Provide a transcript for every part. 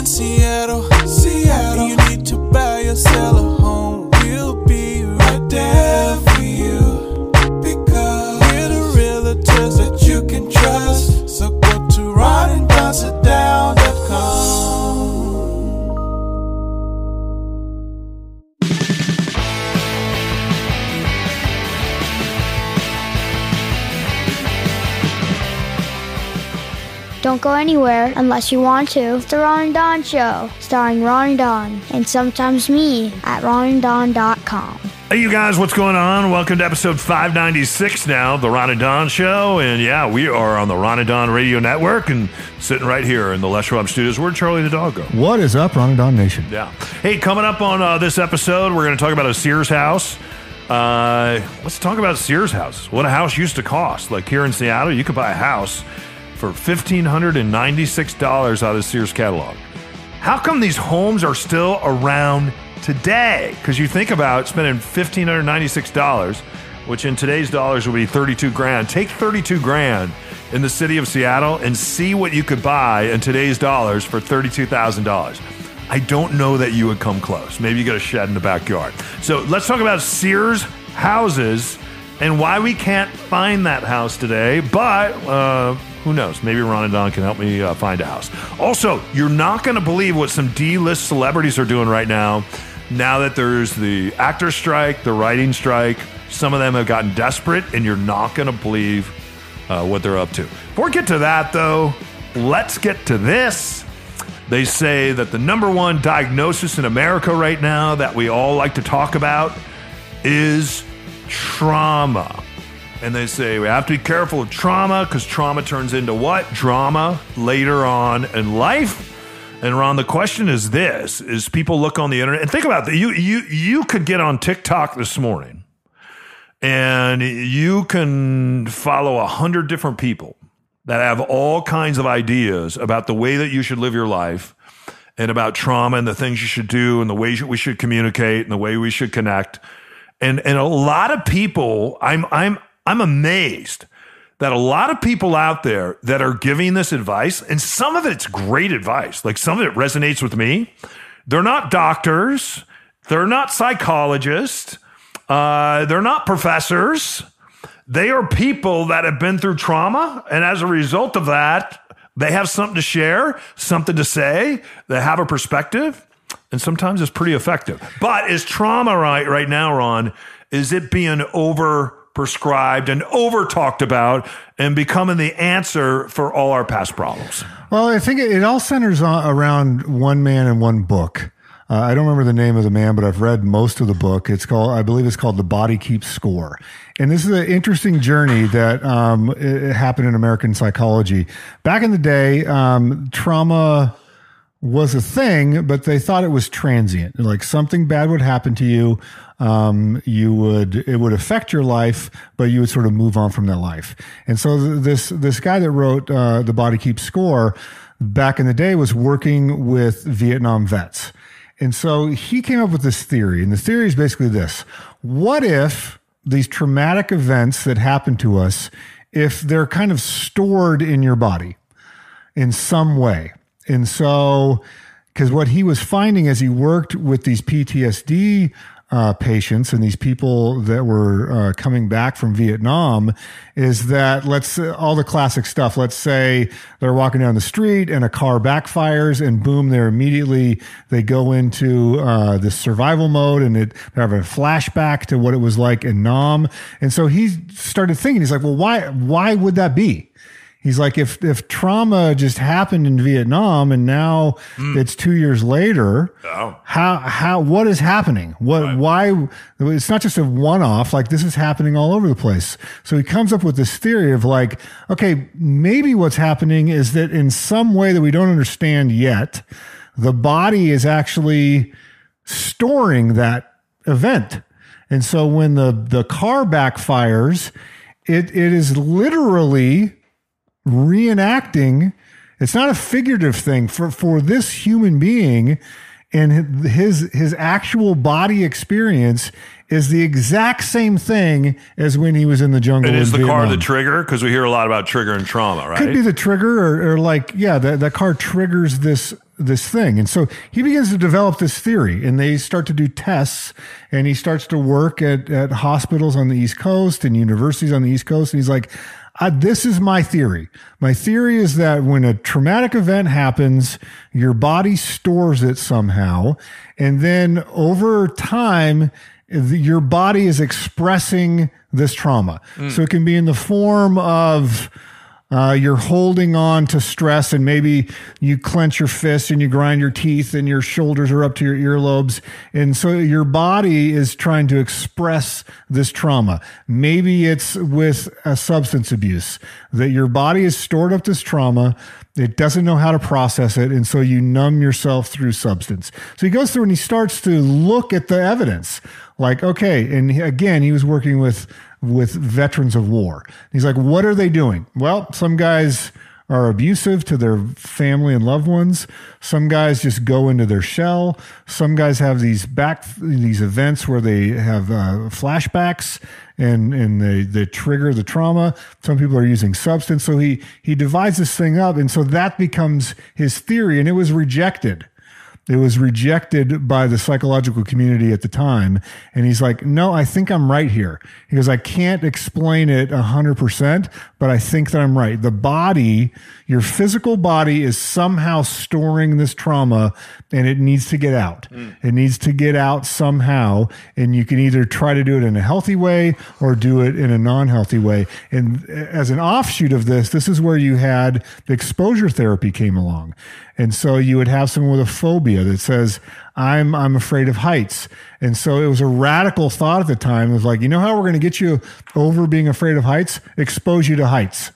in Seattle, Seattle, you need to buy or Don't go anywhere unless you want to. It's the Ron and Don Show, starring Ron and Don, and sometimes me at ronanddon.com. Hey, you guys, what's going on? Welcome to episode 596 now, The Ron and Don Show. And yeah, we are on the Ron and Don Radio Network and sitting right here in the Les Schwab studios. Where'd Charlie the dog go? What is up, Ron and Don Nation? Yeah. Hey, coming up on uh, this episode, we're going to talk about a Sears house. Uh, let's talk about Sears houses. What a house used to cost. Like here in Seattle, you could buy a house for $1,596 out of Sears catalog. How come these homes are still around today? Because you think about spending $1,596, which in today's dollars would be 32 grand. Take 32 grand in the city of Seattle and see what you could buy in today's dollars for $32,000. I don't know that you would come close. Maybe you got a shed in the backyard. So let's talk about Sears houses and why we can't find that house today. But uh, who knows? Maybe Ron and Don can help me uh, find a house. Also, you're not going to believe what some D-list celebrities are doing right now. Now that there's the actor strike, the writing strike, some of them have gotten desperate, and you're not going to believe uh, what they're up to. Before we get to that, though, let's get to this. They say that the number one diagnosis in America right now that we all like to talk about is trauma. And they say we have to be careful of trauma because trauma turns into what? Drama later on in life. And Ron, the question is this: Is people look on the internet and think about that? You you you could get on TikTok this morning, and you can follow a hundred different people that have all kinds of ideas about the way that you should live your life and about trauma and the things you should do and the ways we should communicate and the way we should connect. And and a lot of people, I'm I'm I'm amazed that a lot of people out there that are giving this advice, and some of it's great advice, like some of it resonates with me. They're not doctors, they're not psychologists, uh, they're not professors. They are people that have been through trauma, and as a result of that, they have something to share, something to say, they have a perspective, and sometimes it's pretty effective. But is trauma right right now, Ron? Is it being over prescribed and over talked about and becoming the answer for all our past problems? Well, I think it, all centers on, around one man and one book. Uh, I don't remember the name of the man, but I've read most of the book. It's called, I believe it's called The Body Keeps Score. And this is an interesting journey that um, it happened in American psychology. Back in the day, um, trauma was a thing, but they thought it was transient. Like something bad would happen to you. Um, you would, it would affect your life, but you would sort of move on from that life. And so th- this, this guy that wrote, uh, The Body Keeps Score back in the day was working with Vietnam vets. And so he came up with this theory. And the theory is basically this. What if these traumatic events that happen to us, if they're kind of stored in your body in some way? And so, because what he was finding as he worked with these PTSD uh, patients and these people that were uh, coming back from Vietnam is that let's all the classic stuff. Let's say they're walking down the street and a car backfires and boom, they're immediately they go into uh, this survival mode and it they have a flashback to what it was like in Nam. And so he started thinking, he's like, well, why why would that be? He's like, if if trauma just happened in Vietnam and now hmm. it's two years later, Oh. how how what is happening? What why? It's not just a one off. Like this is happening all over the place. So he comes up with this theory of like, okay, maybe what's happening is that in some way that we don't understand yet, the body is actually storing that event. And so when the the car backfires, it it is literally reenacting it's not a figurative thing for for this human being and his his actual body experience is the exact same thing as when he was in the jungle. And is the car the Vietnam. trigger? Because we hear a lot about trigger and trauma, right? Could be the trigger, or, or like, yeah, that that car triggers this this thing, and so he begins to develop this theory, and they start to do tests, and he starts to work at at hospitals on the East Coast and universities on the East Coast, and he's like. Uh, this is my theory. My theory is that when a traumatic event happens, your body stores it somehow. And then over time, your body is expressing this trauma. So it can be in the form of uh, you're holding on to stress, and maybe you clench your fists and you grind your teeth, and your shoulders are up to your earlobes. And so your body is trying to express this trauma. Maybe it's with a substance abuse that your body has stored up this trauma. It doesn't know how to process it. And so you numb yourself through substance. So he goes through and he starts to look at the evidence like, okay. And again, he was working with, with veterans of war. He's like, what are they doing? Well, some guys are abusive to their family and loved ones. Some guys just go into their shell. Some guys have these back these events where they have uh, flashbacks and and they they trigger the trauma. Some people are using substance. So he he divides this thing up, and so that becomes his theory, and it was rejected. It was rejected by the psychological community at the time. And he's like, no, I think I'm right here. He goes, I can't explain it 100%, but I think that I'm right. The body, your physical body is somehow storing this trauma and it needs to get out. Mm. It needs to get out somehow. And you can either try to do it in a healthy way or do it in a non healthy way. And as an offshoot of this, this is where you had the exposure therapy came along. And so you would have someone with a phobia that says, I'm, I'm afraid of heights. And so it was a radical thought at the time. It was like, you know how we're going to get you over being afraid of heights? Expose you to heights.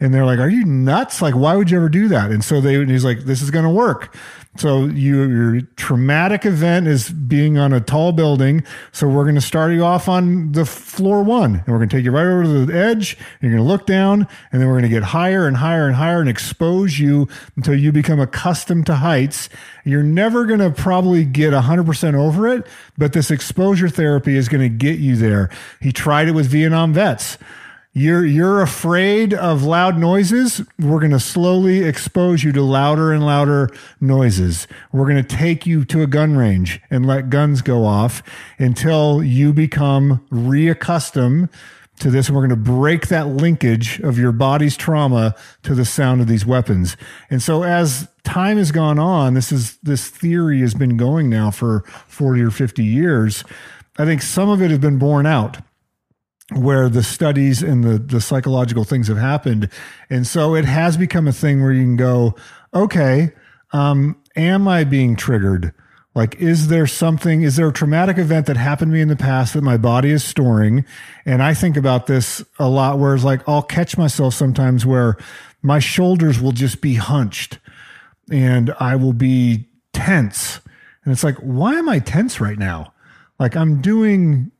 And they're like, "Are you nuts? Like, why would you ever do that?" And so they, and he's like, "This is going to work." So you, your traumatic event is being on a tall building. So we're going to start you off on the floor one, and we're going to take you right over to the edge. And you're going to look down, and then we're going to get higher and higher and higher and expose you until you become accustomed to heights. You're never going to probably get 100% over it, but this exposure therapy is going to get you there. He tried it with Vietnam vets. You're you're afraid of loud noises. We're going to slowly expose you to louder and louder noises. We're going to take you to a gun range and let guns go off until you become reaccustomed to this. And we're going to break that linkage of your body's trauma to the sound of these weapons. And so as time has gone on, this is this theory has been going now for 40 or 50 years. I think some of it has been borne out where the studies and the, the psychological things have happened. And so it has become a thing where you can go, okay, um, am I being triggered? Like, is there something, is there a traumatic event that happened to me in the past that my body is storing? And I think about this a lot where it's like, I'll catch myself sometimes where my shoulders will just be hunched and I will be tense. And it's like, why am I tense right now? Like, I'm doing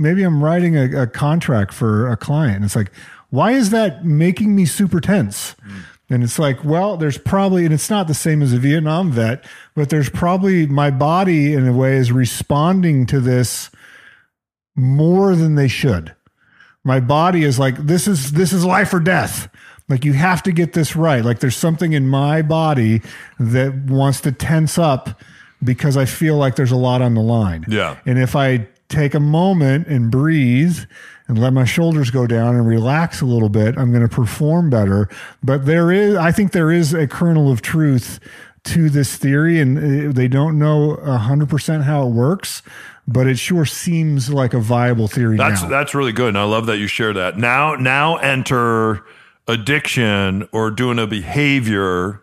maybe I'm writing a, a contract for a client. And it's like, why is that making me super tense? Mm. And it's like, well, there's probably, and it's not the same as a Vietnam vet, but there's probably my body in a way is responding to this more than they should. My body is like, this is, this is life or death. Like you have to get this right. Like there's something in my body that wants to tense up because I feel like there's a lot on the line. Yeah. And if I take a moment and breathe and let my shoulders go down and relax a little bit, I'm going to perform better. But there is, I think there is a kernel of truth to this theory, and uh, they don't know 100% how it works, but it sure seems like a viable theory That's now. that's really good, and I love that you share that. Now, now enter addiction or doing a behavior,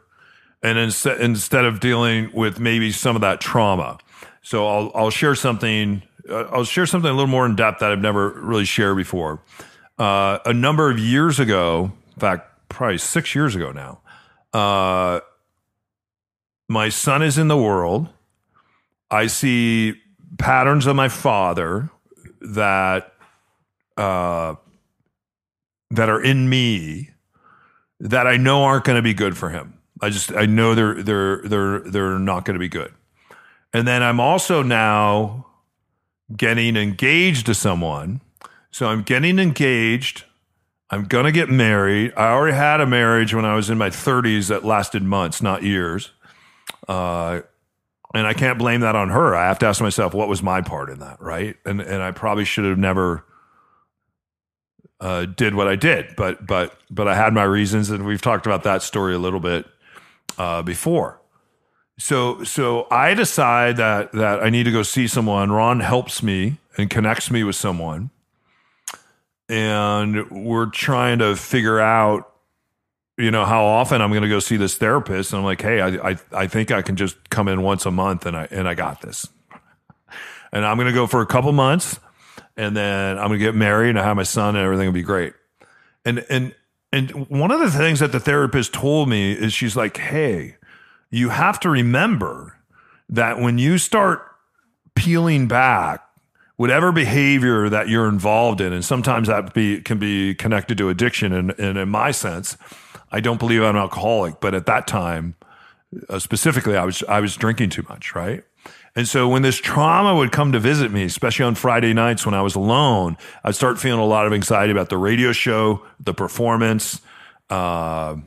and instead instead of dealing with maybe some of that trauma. So I'll I'll share something. Uh, I'll share something a little more in depth that I've never really shared before. Uh, a number of years ago, in fact, probably six years ago now, uh, my son is in the world. I see patterns of my father that uh, that are in me that I know aren't going to be good for him. I just I know they're they're they're they're not going to be good. And then I'm also now getting engaged to someone. So I'm getting engaged. I'm going to get married. I already had a marriage when I was in my 30s that lasted months, not years. Uh, and I can't blame that on her. I have to ask myself, what was my part in that, right? And and I probably should have never uh, did what I did, but but but I had my reasons, and we've talked about that story a little bit uh, before. So so I decide that that I need to go see someone. Ron helps me and connects me with someone, and we're trying to figure out you know how often I'm going to go see this therapist, and I'm like, hey, I, I I think I can just come in once a month, and I and I got this, and I'm going to go for a couple months, and then I'm going to get married, and I have my son, and everything will be great, and and and one of the things that the therapist told me is she's like, hey, you have to remember that when you start peeling back whatever behavior that you're involved in, and sometimes that be, can be connected to addiction. And, and in my sense, I don't believe I'm an alcoholic, but at that time, uh, specifically, I was I was drinking too much, right? And so when this trauma would come to visit me, especially on Friday nights when I was alone, I'd start feeling a lot of anxiety about the radio show, the performance, uh,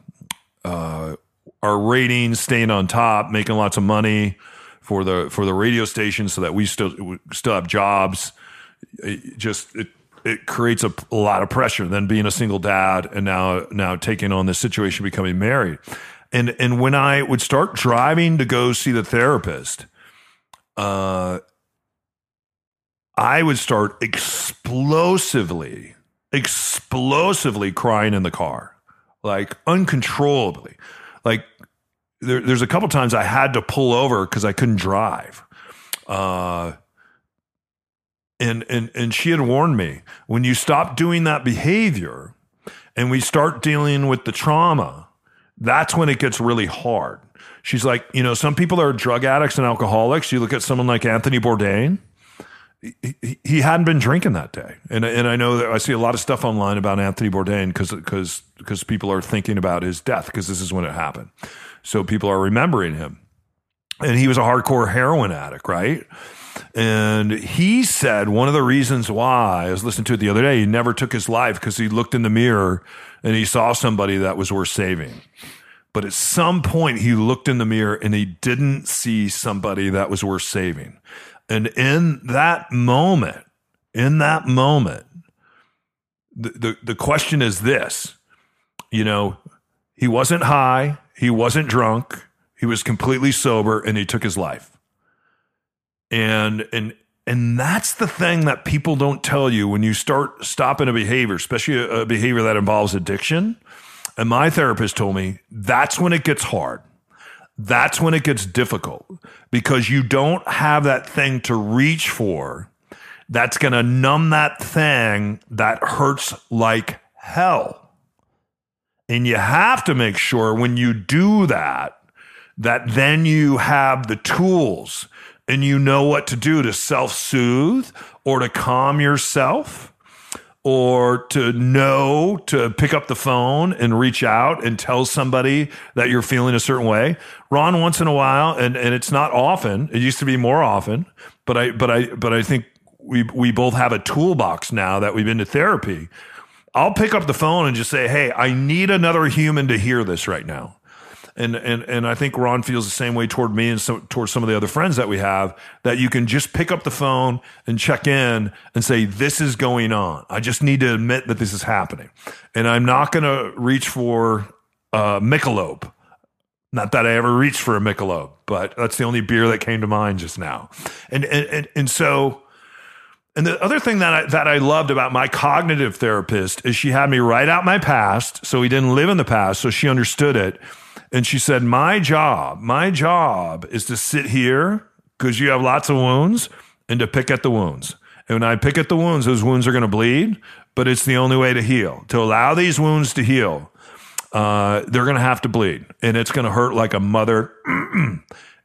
uh, our ratings, staying on top, making lots of money for the for the radio station, so that we still we still have jobs. It just it it creates a, a lot of pressure. Then being a single dad, and now now taking on this situation, becoming married, and and when I would start driving to go see the therapist, uh, I would start explosively, explosively crying in the car, like uncontrollably. Like there, there's a couple times I had to pull over because I couldn't drive. Uh, and and and she had warned me when you stop doing that behavior and we start dealing with the trauma, that's when it gets really hard. She's like, you know, some people are drug addicts and alcoholics. You look at someone like Anthony Bourdain. He, he hadn't been drinking that day, and and I know that I see a lot of stuff online about Anthony Bourdain because because because people are thinking about his death because this is when it happened, so people are remembering him, and he was a hardcore heroin addict, right? And he said one of the reasons why I was listening to it the other day, he never took his life because he looked in the mirror and he saw somebody that was worth saving. But at some point, he looked in the mirror and he didn't see somebody that was worth saving. And in that moment, in that moment, the, the, the question is this you know, he wasn't high, he wasn't drunk, he was completely sober, and he took his life. And, and, and that's the thing that people don't tell you when you start stopping a behavior, especially a, a behavior that involves addiction. And my therapist told me that's when it gets hard. That's when it gets difficult because you don't have that thing to reach for that's going to numb that thing that hurts like hell. And you have to make sure when you do that, that then you have the tools and you know what to do to self soothe or to calm yourself or to know to pick up the phone and reach out and tell somebody that you're feeling a certain way. Ron, once in a while, and, and it's not often, it used to be more often, but I, but I, but I think we, we both have a toolbox now that we've been to therapy. I'll pick up the phone and just say, Hey, I need another human to hear this right now and and and I think Ron feels the same way toward me and so, towards some of the other friends that we have. That you can just pick up the phone and check in and say, "This is going on. I just need to admit that this is happening," and I'm not going to reach for uh, Michelob. Not that I ever reached for a Michelob, but that's the only beer that came to mind just now. And and and, and so. And the other thing that I, that I loved about my cognitive therapist is she had me write out my past. So we didn't live in the past. So she understood it. And she said, My job, my job is to sit here because you have lots of wounds and to pick at the wounds. And when I pick at the wounds, those wounds are going to bleed, but it's the only way to heal. To allow these wounds to heal, uh, they're going to have to bleed and it's going to hurt like a mother.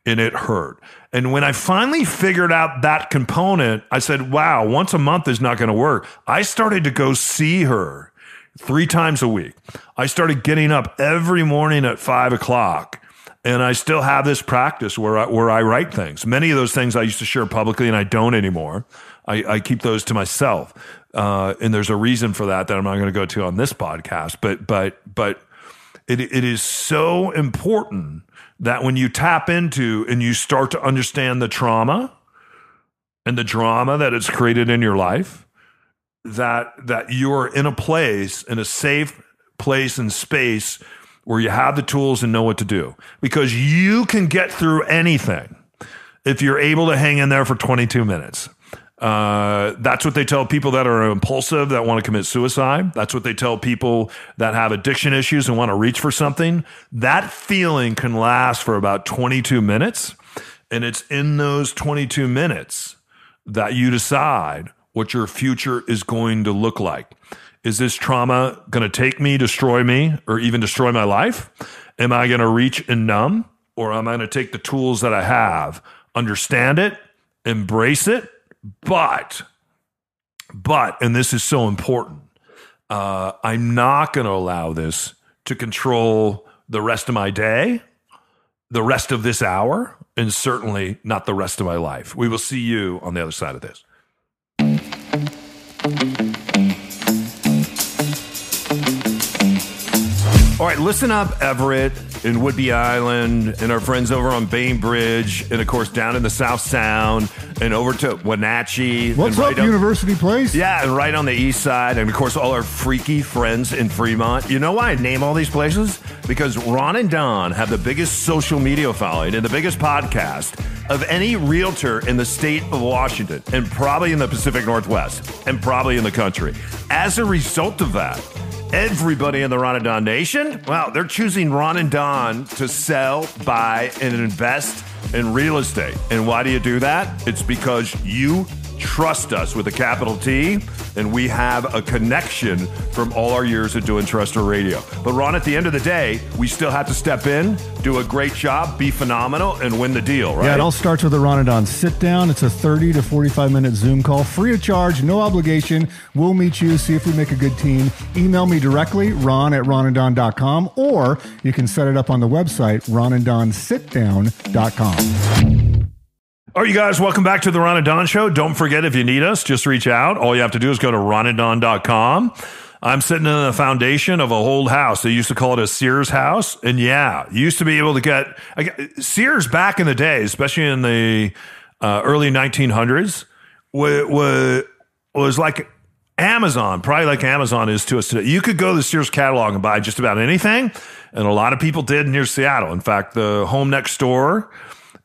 and it hurt. And when I finally figured out that component, I said, wow, once a month is not going to work. I started to go see her three times a week. I started getting up every morning at five o'clock And I still have this practice where I, where I write things. Many of those things I used to share publicly, and I don't anymore. I, I keep those to myself, uh, and there's a reason for that that I'm not going to go to on this podcast. But but but it it is so important that when you tap into and you start to understand the trauma and the drama that it's created in your life, that that you're in a place in a safe place and space where you have the tools and know what to do because you can get through anything if you're able to hang in there for 22 minutes. Uh, that's what they tell people that are impulsive that want to commit suicide. That's what they tell people that have addiction issues and want to reach for something. That feeling can last for about 22 minutes. And it's in those 22 minutes that you decide what your future is going to look like. Is this trauma going to take me, destroy me, or even destroy my life? Am I going to reach and numb, or am I going to take the tools that I have, understand it, embrace it, but, but, and this is so important, uh, I'm not going to allow this to control the rest of my day, the rest of this hour, and certainly not the rest of my life. We will see you on the other side of this. All right, listen up, Everett and Whidbey Island, and our friends over on Bainbridge, and of course down in the South Sound, and over to Wenatchee. What's up, right up- University Place? yeah, and right on the east side, and of course, all our freaky friends in Fremont. You know why I name all these places? Because Ron and Don have the biggest social media following and the biggest podcast of any realtor in the state of Washington, and probably in the Pacific Northwest, and probably in the country. As a result of that, Everybody in the Ron and Don Nation, well, they're choosing Ron and Don to sell, buy, and invest in real estate. And why do you do that? It's because you trust us with a capital T, and we have a connection from all our years of doing terrestrial radio. But Ron, at the end of the day, we still have to step in, do a great job, be phenomenal, and win the deal, right? Yeah, it all starts with a Ronadon sit down. It's a 30 to 45 minute Zoom call, free of charge, no obligation. We'll meet you, see if we make a good team. Email me directly, ron at ronanddon.com, or you can set it up on the website, ronanddonsitdown.com. All right, you guys, welcome back to the Ron and Don Show. Don't forget, if you need us, just reach out. All you have to do is go to ronanddon.com. I'm sitting in the foundation of a old house. They used to call it a Sears house. And yeah, you used to be able to get Sears back in the day, especially in the uh, early 1900s, was, was, was like Amazon, probably like Amazon is to us today. You could go to the Sears catalog and buy just about anything. And a lot of people did near Seattle. In fact, the home next door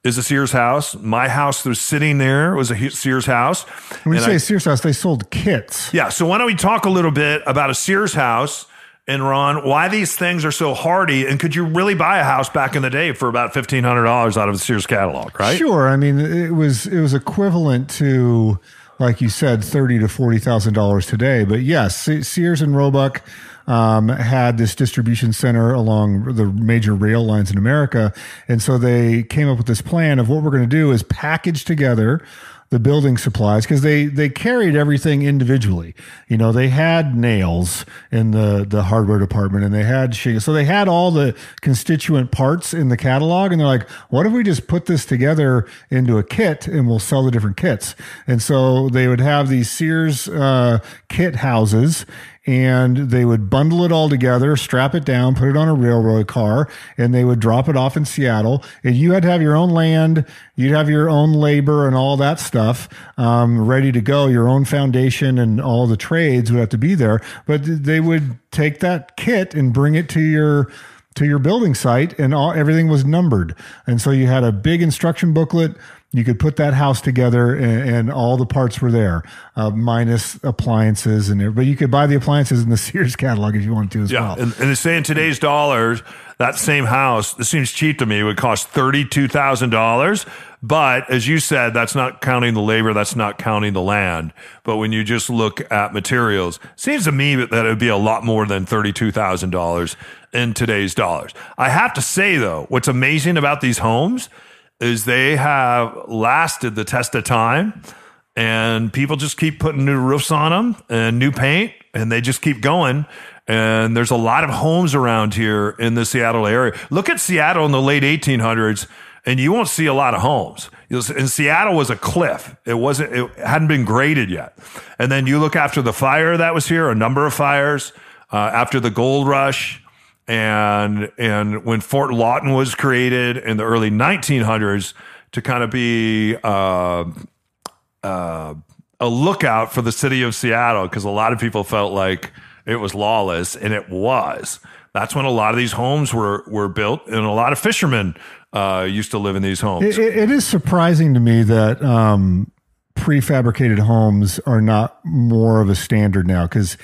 is a Sears house. My house that was sitting there was a Sears house. When you say I- Sears House, they sold kits. yeah. So why don't we talk a little bit about a Sears house and Ron, why these things are so hardy? And could you really buy a house back in the day for about fifteen hundred dollars out of the Sears catalog, right? Sure. I mean, it was it was equivalent to, like you said, thirty to forty thousand dollars today. But yes, Sears and Roebuck um, had this distribution center along the major rail lines in America, and so they came up with this plan of what we're going to do is package together the building supplies because they they carried everything individually. You know, they had nails in the the hardware department, and they had shingles. So they had all the constituent parts in the catalog, and they're like, "What if we just put this together into a kit, and we'll sell the different kits?" And so they would have these Sears uh, kit houses. And they would bundle it all together, strap it down, put it on a railroad car, and they would drop it off in Seattle. And you had to have your own land, you'd have your own labor and all that stuff um, ready to go. Your own foundation and all the trades would have to be there. But they would take that kit and bring it to your to your building site, and all everything was numbered. And so you had a big instruction booklet. You could put that house together, and, and all the parts were there, uh, minus appliances and everything. But you could buy the appliances in the Sears catalog if you wanted to as Yeah, well. and, and they say in today's dollars, that same house, this seems cheap to me, It would cost thirty-two thousand dollars. But as you said, that's not counting the labor, that's not counting the land. But when you just look at materials, seems to me that it would be a lot more than thirty-two thousand dollars in today's dollars. I have to say though, what's amazing about these homes is they have lasted the test of time and people just keep putting new roofs on them and new paint and they just keep going And there's a lot of homes around here in the Seattle area. Look at Seattle in the late 1800s, and you won't see a lot of homes. And Seattle was a cliff. It wasn't. It hadn't been graded yet. And then you look after the fire that was here, a number of fires uh, after the gold rush, and and when Fort Lawton was created in the early 1900s to kind of be. Uh, uh, a lookout for the city of Seattle because a lot of people felt like it was lawless, and it was. That's when a lot of these homes were were built, and a lot of fishermen uh, used to live in these homes. It, it- is surprising to me that um, prefabricated homes are not more of a standard now because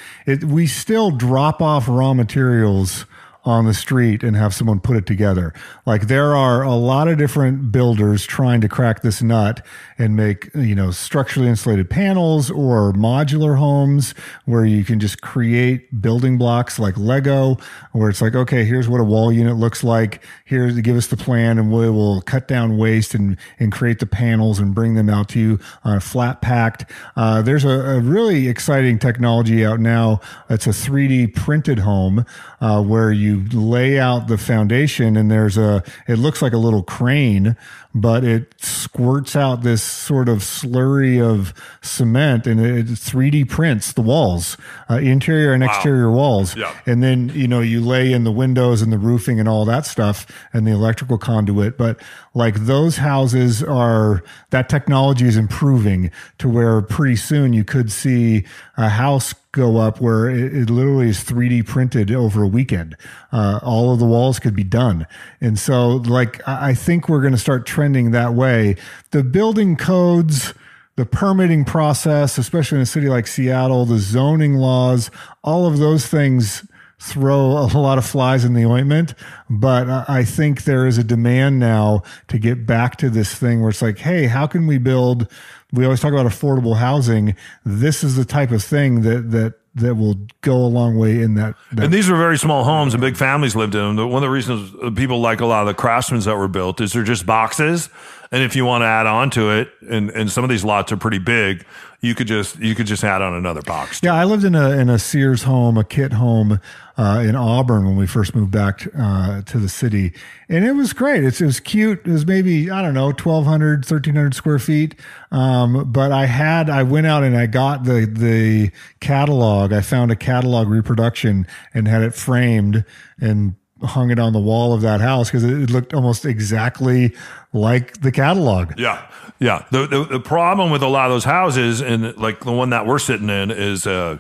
we still drop off raw materials on the street and have someone put it together. Like there are a lot of different builders trying to crack this nut and make, you know, structurally insulated panels or modular homes where you can just create building blocks like Lego, where it's like, okay, here's what a wall unit looks like. Here's give us the plan and we will cut down waste and, and create the panels and bring them out to you on a flat packed. Uh, there's a, a really exciting technology out now. It's a 3D printed home, uh, where you lay out the foundation and there's a, it looks like a little crane, but it squirts out this sort of slurry of cement and it 3D prints the walls, uh, interior and exterior walls. Yeah. And then, you know, you lay in the windows and the roofing and all that stuff and the electrical conduit. But like those houses are, that technology is improving to where pretty soon you could see a house go up where it, it literally is 3D printed over a weekend. Uh, all of the walls could be done. And so like, I think we're going to start trending that way. The building codes, the permitting process, especially in a city like Seattle, the zoning laws, all of those things throw a lot of flies in the ointment. But I think there is a demand now to get back to this thing where it's like, hey, how can we build? We always talk about affordable housing. This is the type of thing that that that will go a long way in that. that And these are very small homes, and big families lived in them. One of the reasons people like a lot of the craftsmen that were built is they're just boxes. And if you want to add on to it, and, and some of these lots are pretty big, you could just you could just add on another box. Yeah, I lived in a in a Sears home, a kit home uh, in Auburn when we first moved back uh, to the city, and it was great. It's, it was cute. It was maybe I don't know 1,200, 1,300 square feet. Um, but I had I went out and I got the the catalog. I found a catalog reproduction and had it framed and hung it on the wall of that house because it, looked almost exactly like the catalog. Yeah, yeah. The, the the problem with a lot of those houses, and like the one that we're sitting in, is uh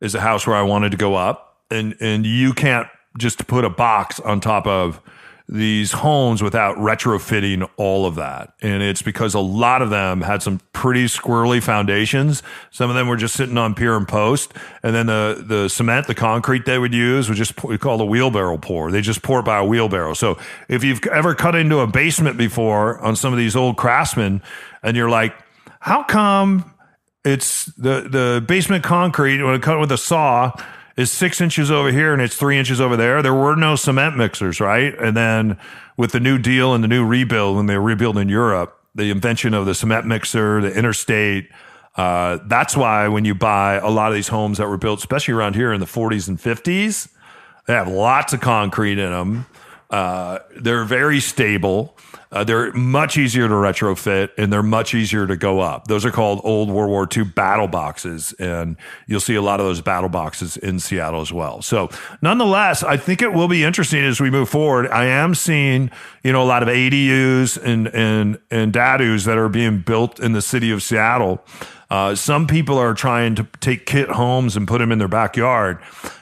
is a house where I wanted to go up, and and you can't just put a box on top of these homes without retrofitting all of that. And it's because a lot of them had some pretty squirrely foundations. Some of them were just sitting on pier and post. And then the, the cement, the concrete they would use was just we call a wheelbarrow pour. They just pour it by a wheelbarrow. So if you've ever cut into a basement before on some of these old craftsmen and you're like, how come it's the, the basement concrete when it cut with a saw is six inches over here and it's three inches over there. There were no cement mixers, right? And then with the New Deal and the new rebuild, when they were rebuilding Europe, the invention of the cement mixer, the interstate, uh, that's why when you buy a lot of these homes that were built, especially around here in the 40s and 50s, they have lots of concrete in them. Uh, they're very stable. Uh, they're much easier to retrofit and they're much easier to go up. Those are called old World War II battle boxes. And you'll see a lot of those battle boxes in Seattle as well. So nonetheless, I think it will be interesting as we move forward. I am seeing, you know, a lot of ADUs and, and, and DADUs that are being built in the city of Seattle. Uh, some people are trying to take kit homes and put them in their backyard.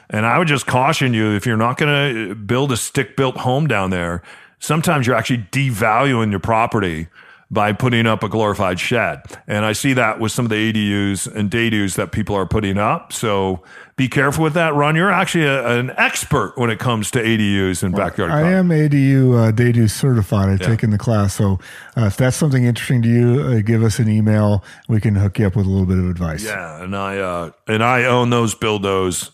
And I would just caution you if you're not going to build a stick built home down there, sometimes you're actually devaluing your property by putting up a glorified shed. And I see that with some of the ADUs and DADUs that people are putting up. So be careful with that, Ron. You're actually a, an expert when it comes to ADUs and backyard. I am ADU uh, DADU certified. I've taken the class. So uh, if that's something interesting to you, uh, give us an email. We can hook you up with a little bit of advice. Yeah, and I uh, and I own those, build those,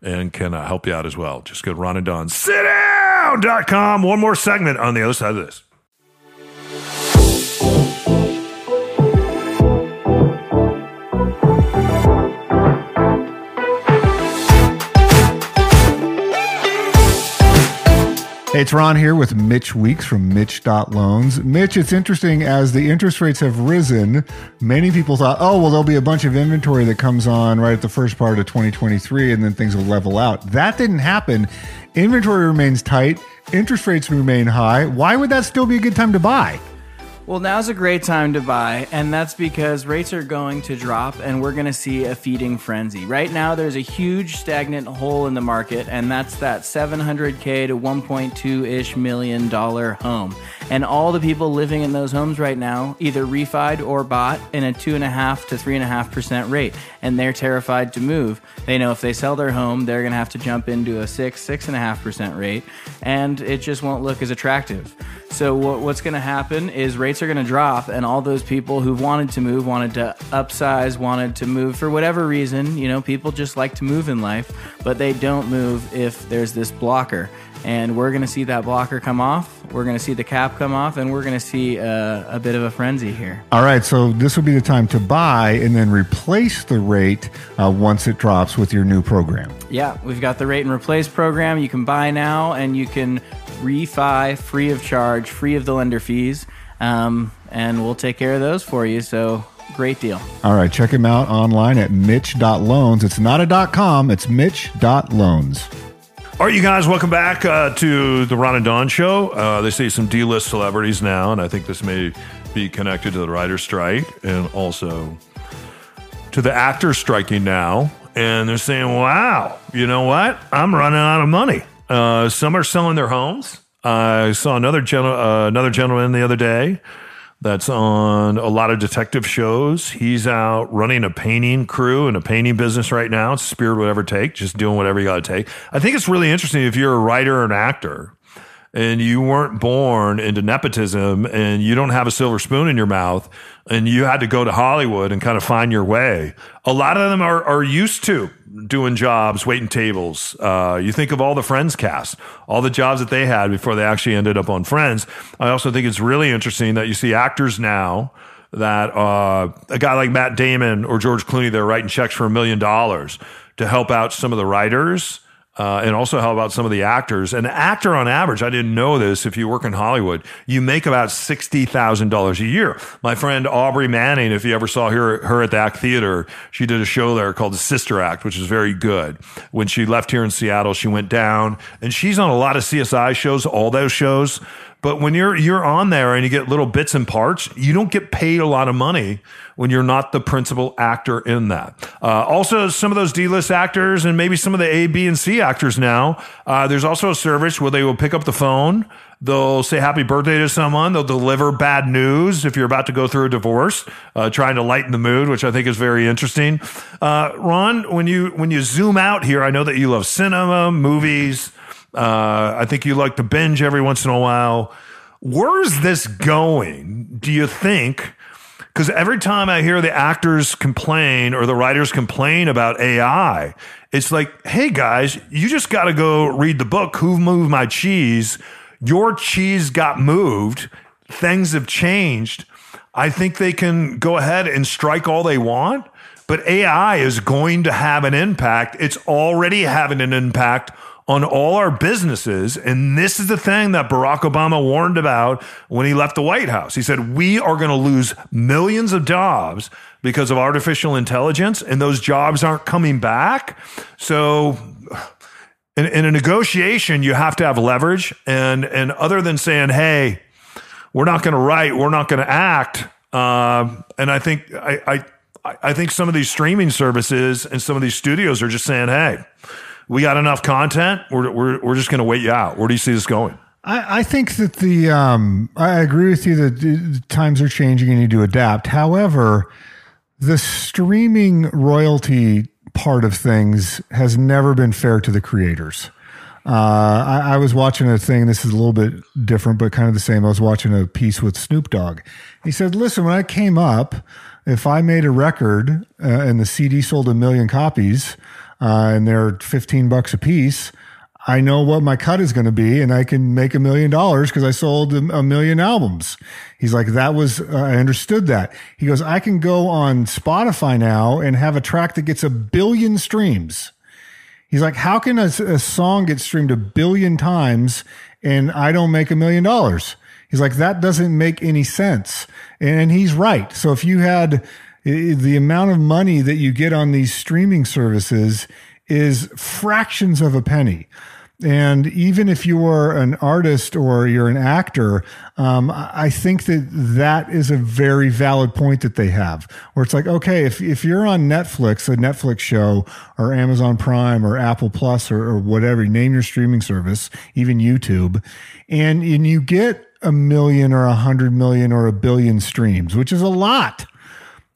and can uh, help you out as well. Just go to Ron and Don sitdown.com. One more segment on the other side of this. It's Ron here with Mitch Weeks from Mitch.loans. Mitch, it's interesting as the interest rates have risen, many people thought, oh, well, there'll be a bunch of inventory that comes on right at the first part of 2023 and then things will level out. That didn't happen. Inventory remains tight, interest rates remain high. Why would that still be a good time to buy? Well, now's a great time to buy, and that's because rates are going to drop and we're going to see a feeding frenzy. Right now, there's a huge stagnant hole in the market, and that's that 700K to 1.2 ish million dollar home. And all the people living in those homes right now either refied or bought in a 2.5 to 3.5% rate, and they're terrified to move. They know if they sell their home, they're going to have to jump into a 6, 6.5% rate, and it just won't look as attractive. So what, what's going to happen is rates are going to drop, and all those people who've wanted to move, wanted to upsize, wanted to move for whatever reason. You know, people just like to move in life, but they don't move if there's this blocker. And we're going to see that blocker come off. We're going to see the cap come off, and we're going to see a, a bit of a frenzy here. All right, so this would be the time to buy and then replace the rate uh, once it drops with your new program. Yeah, we've got the rate and replace program. You can buy now, and you can refi free of charge, free of the lender fees, um, and we'll take care of those for you. So great deal. All right, check him out online at mitch.loans. It's not a dot com, it's mitch.loans. All right, you guys, welcome back uh, to the Ron and Don show. Uh, they say some D-list celebrities now, and I think this may be connected to the writer's strike and also to the actors striking now. And they're saying, "Wow, you know what? I'm running out of money." Uh, some are selling their homes. I saw another gen- uh, another gentleman the other day that's on a lot of detective shows. He's out running a painting crew and a painting business right now. Spirit whatever take, just doing whatever you got to take. I think it's really interesting if you're a writer or an actor and you weren't born into nepotism and you don't have a silver spoon in your mouth and you had to go to Hollywood and kind of find your way. A lot of them are, are used to doing jobs, waiting tables. Uh, you think of all the Friends cast, all the jobs that they had before they actually ended up on Friends. I also think it's really interesting that you see actors now that uh, a guy like Matt Damon or George Clooney, they're writing checks for a million dollars to help out some of the writers uh, and also how about some of the actors? An actor on average, I didn't know this. If you work in Hollywood, you make about sixty thousand dollars a year. My friend Aubrey Manning, if you ever saw her her at the ACT Theatre, she did a show there called the Sister Act, which is very good. When she left here in Seattle, she went down, and she's on a lot of CSI shows, all those shows. But when you're you're on there and you get little bits and parts, you don't get paid a lot of money when you're not the principal actor in that. Uh, also, some of those D-list actors and maybe some of the A, B, and C actors now. Uh, there's also a service where they will pick up the phone. They'll say happy birthday to someone. They'll deliver bad news if you're about to go through a divorce, uh, trying to lighten the mood, which I think is very interesting. Uh, Ron, when you when you zoom out here, I know that you love cinema, movies. Uh, I think you like to binge every once in a while. Where's this going? Do you think? Because every time I hear the actors complain or the writers complain about AI, it's like, hey guys, you just got to go read the book, Who Moved My Cheese? Your cheese got moved. Things have changed. I think they can go ahead and strike all they want, but AI is going to have an impact. It's already having an impact on all our businesses. And this is the thing that Barack Obama warned about when he left the White House. He said, We are going to lose millions of jobs because of artificial intelligence, and those jobs aren't coming back. So, in, in a negotiation, you have to have leverage. And, and other than saying, Hey, we're not going to write, we're not going to act. Uh, and I think I, I I think some of these streaming services and some of these studios are just saying, "Hey, we got enough content. We're we're, we're just going to wait you out. Where do you see this going? I, I think that the um, I agree with you that the times are changing and you need to adapt. However, the streaming royalty part of things has never been fair to the creators. Uh, I, I, was watching a thing. This is a little bit different, but kind of the same. I was watching a piece with Snoop Dogg. He said, "Listen, when I came up, if I made a record uh, and the CD sold a million copies, uh, and they're 15 bucks a piece, I know what my cut is going to be and I can make a million dollars because I sold a million albums. He's like, that was, uh, I understood that. He goes, I can go on Spotify now and have a track that gets a billion streams. He's like, how can a, a song get streamed a billion times and I don't make a million dollars. He's like, that doesn't make any sense. And he's right. So if you had the amount of money that you get on these streaming services is fractions of a penny. And even if you are an artist or you're an actor, um, I think that that is a very valid point that they have, where it's like, okay, if if you're on Netflix, a Netflix show, or Amazon Prime, or Apple Plus, or, or whatever, name your streaming service, even YouTube, and and you get a million or a hundred million or a billion streams, which is a lot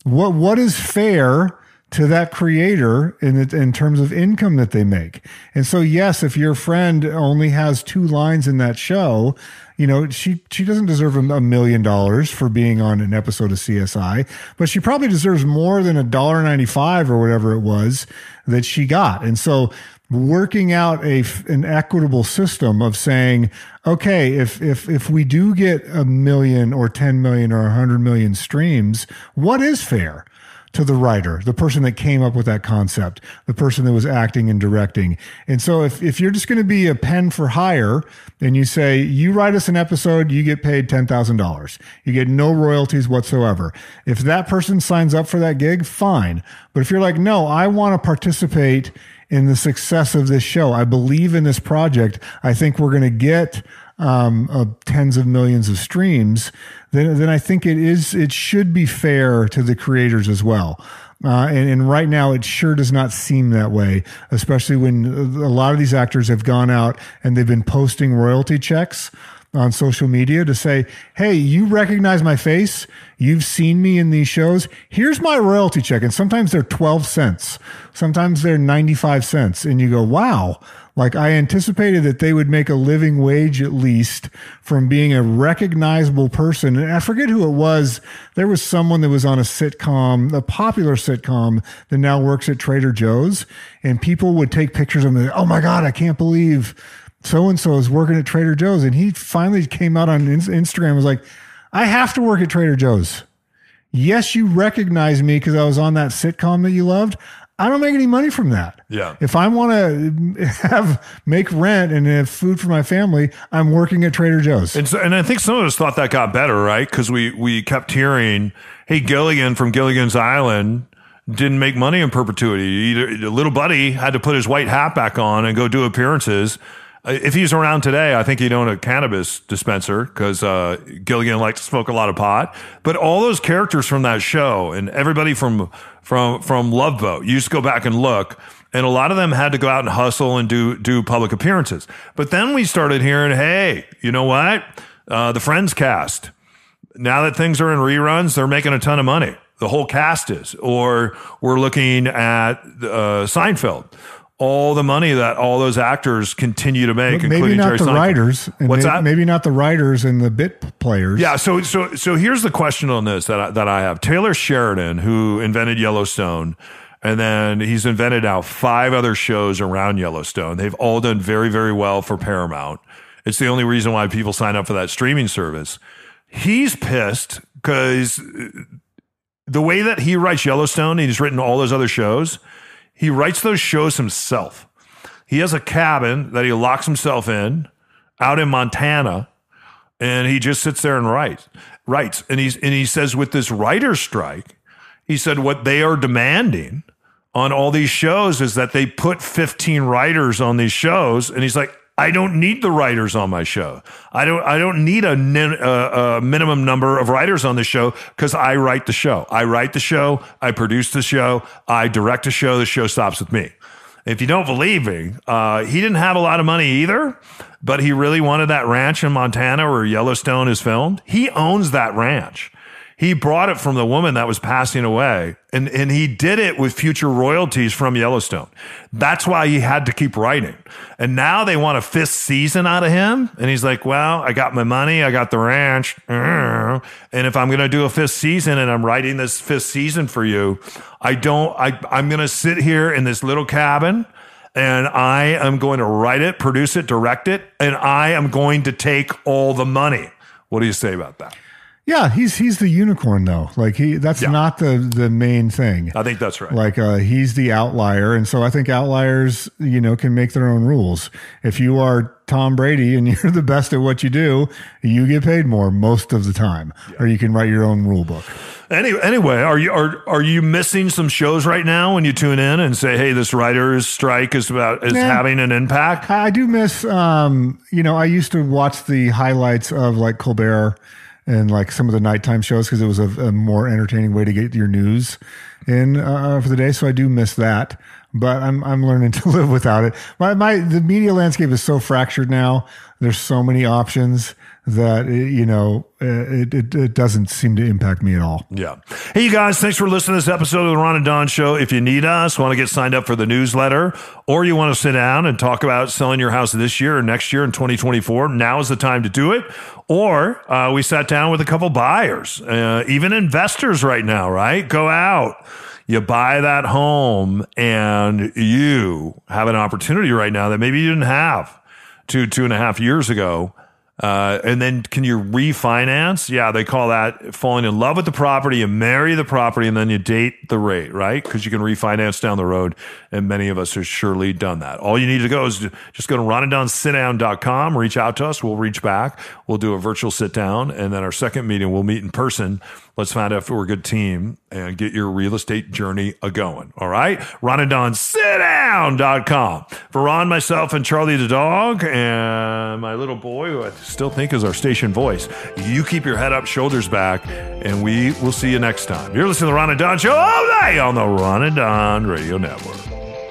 what what is fair to that creator in in terms of income that they make. And so yes, if your friend only has two lines in that show, you know, she she doesn't deserve a million dollars for being on an episode of CSI, but she probably deserves more than a dollar 95 or whatever it was that she got. And so working out a an equitable system of saying, okay, if if if we do get a million or 10 million or 100 million streams, what is fair? to the writer, the person that came up with that concept, the person that was acting and directing. And so if, if you're just going to be a pen for hire and you say, you write us an episode, you get paid $10,000. You get no royalties whatsoever. If that person signs up for that gig, fine. But if you're like, no, I want to participate in the success of this show. I believe in this project. I think we're going to get um, uh, tens of millions of streams, then then I think it is it should be fair to the creators as well. Uh, and, and right now, it sure does not seem that way, especially when a lot of these actors have gone out and they've been posting royalty checks on social media to say, Hey, you recognize my face. You've seen me in these shows. Here's my royalty check. And sometimes they're 12 cents. Sometimes they're 95 cents. And you go, wow. Like I anticipated that they would make a living wage at least from being a recognizable person. And I forget who it was. There was someone that was on a sitcom, a popular sitcom that now works at Trader Joe's and people would take pictures of him. Oh my God, I can't believe so and so is working at Trader Joe's. And he finally came out on Instagram and was like, I have to work at Trader Joe's. Yes, you recognize me because I was on that sitcom that you loved. I don't make any money from that. Yeah. If I want to have make rent and have food for my family, I'm working at Trader Joe's. And, so, and I think some of us thought that got better, right? Because we, we kept hearing, hey, Gilligan from Gilligan's Island didn't make money in perpetuity. Either, little buddy had to put his white hat back on and go do appearances. Uh, If he's around today, I think he'd own a cannabis dispenser because uh, Gilligan liked to smoke a lot of pot. But all those characters from that show and everybody from from from Love Boat, you just go back and look, and a lot of them had to go out and hustle and do do public appearances. But then we started hearing, hey, you know what? Uh, the Friends cast now that things are in reruns, they're making a ton of money. The whole cast is. Or we're looking at uh, Seinfeld. All the money that all those actors continue to make, maybe including not Jerry the Seinfeld. writers. And What's may- that? Maybe not the writers and the bit players. Yeah, so so so here's the question on this that I, that I have. Taylor Sheridan, who invented Yellowstone, and then he's invented now five other shows around Yellowstone. They've all done very very well for Paramount. It's the only reason why people sign up for that streaming service. He's pissed because the way that he writes Yellowstone, he's written all those other shows. He writes those shows himself. He has a cabin that he locks himself in out in Montana and he just sits there and writes writes and he's and he says with this writer's strike he said what they are demanding on all these shows is that they put 15 writers on these shows and he's like I don't need the writers on my show. I don't. I don't need a, uh, a minimum number of writers on the show because I write the show. I write the show. I produce the show. I direct the show. The show stops with me. If you don't believe me, uh, he didn't have a lot of money either, but he really wanted that ranch in Montana where Yellowstone is filmed. He owns that ranch. He brought it from the woman that was passing away, and, and he did it with future royalties from Yellowstone. That's why he had to keep writing. And now they want a fifth season out of him. And he's like, Well, I got my money, I got the ranch. Uh-huh. And if I'm going to do a fifth season and I'm writing this fifth season for you, I don't, I, I'm going to sit here in this little cabin and I am going to write it, produce it, direct it, and I am going to take all the money. What do you say about that? Yeah, he's he's the unicorn though. Like he that's Yeah. not the the main thing. I think that's right. Like uh, he's the outlier, and so I think outliers, you know, can make their own rules. If you are Tom Brady and you're the best at what you do, you get paid more most of the time, or you can write your own rule book. Any, anyway, are you are are you missing some shows right now when you tune in and say, "Hey, this writers' strike is about is having an impact"? I I do miss, um, you know, I used to watch the highlights of like Colbert and like some of the nighttime shows because it was a, a more entertaining way to get your news in uh, for the day. So I do miss that, but I'm I'm learning to live without it. My my the media landscape is so fractured now. There's so many options that you know uh, it, it it doesn't seem to impact me at all. Yeah. Hey, you guys, thanks for listening to this episode of the Ron and Don Show. If you need us, want to get signed up for the newsletter, or you want to sit down and talk about selling your house this year or next year in 2024, now is the time to do it. Or uh, we sat down with a couple buyers, uh, even investors right now, right? Go out. You buy that home and you have an opportunity right now that maybe you didn't have two, two and a half years ago. Uh, and then can you refinance? Yeah, they call that falling in love with the property. You marry the property and then you date the rate, right? Because you can refinance down the road. And many of us have surely done that. All you need to go is just go to ronanddonsitdown.com, reach out to us. We'll reach back. We'll do a virtual sit down. And then our second meeting, we'll meet in person. Let's find out if we're a good team and get your real estate journey a going. All right. ronanddonsitdown.com. For Ron, myself, and Charlie the dog, and my little boy, who I still think is our station voice, you keep your head up, shoulders back, and we will see you next time. You're listening to the Ron and Don Show all day on the Ron and Don Radio Network.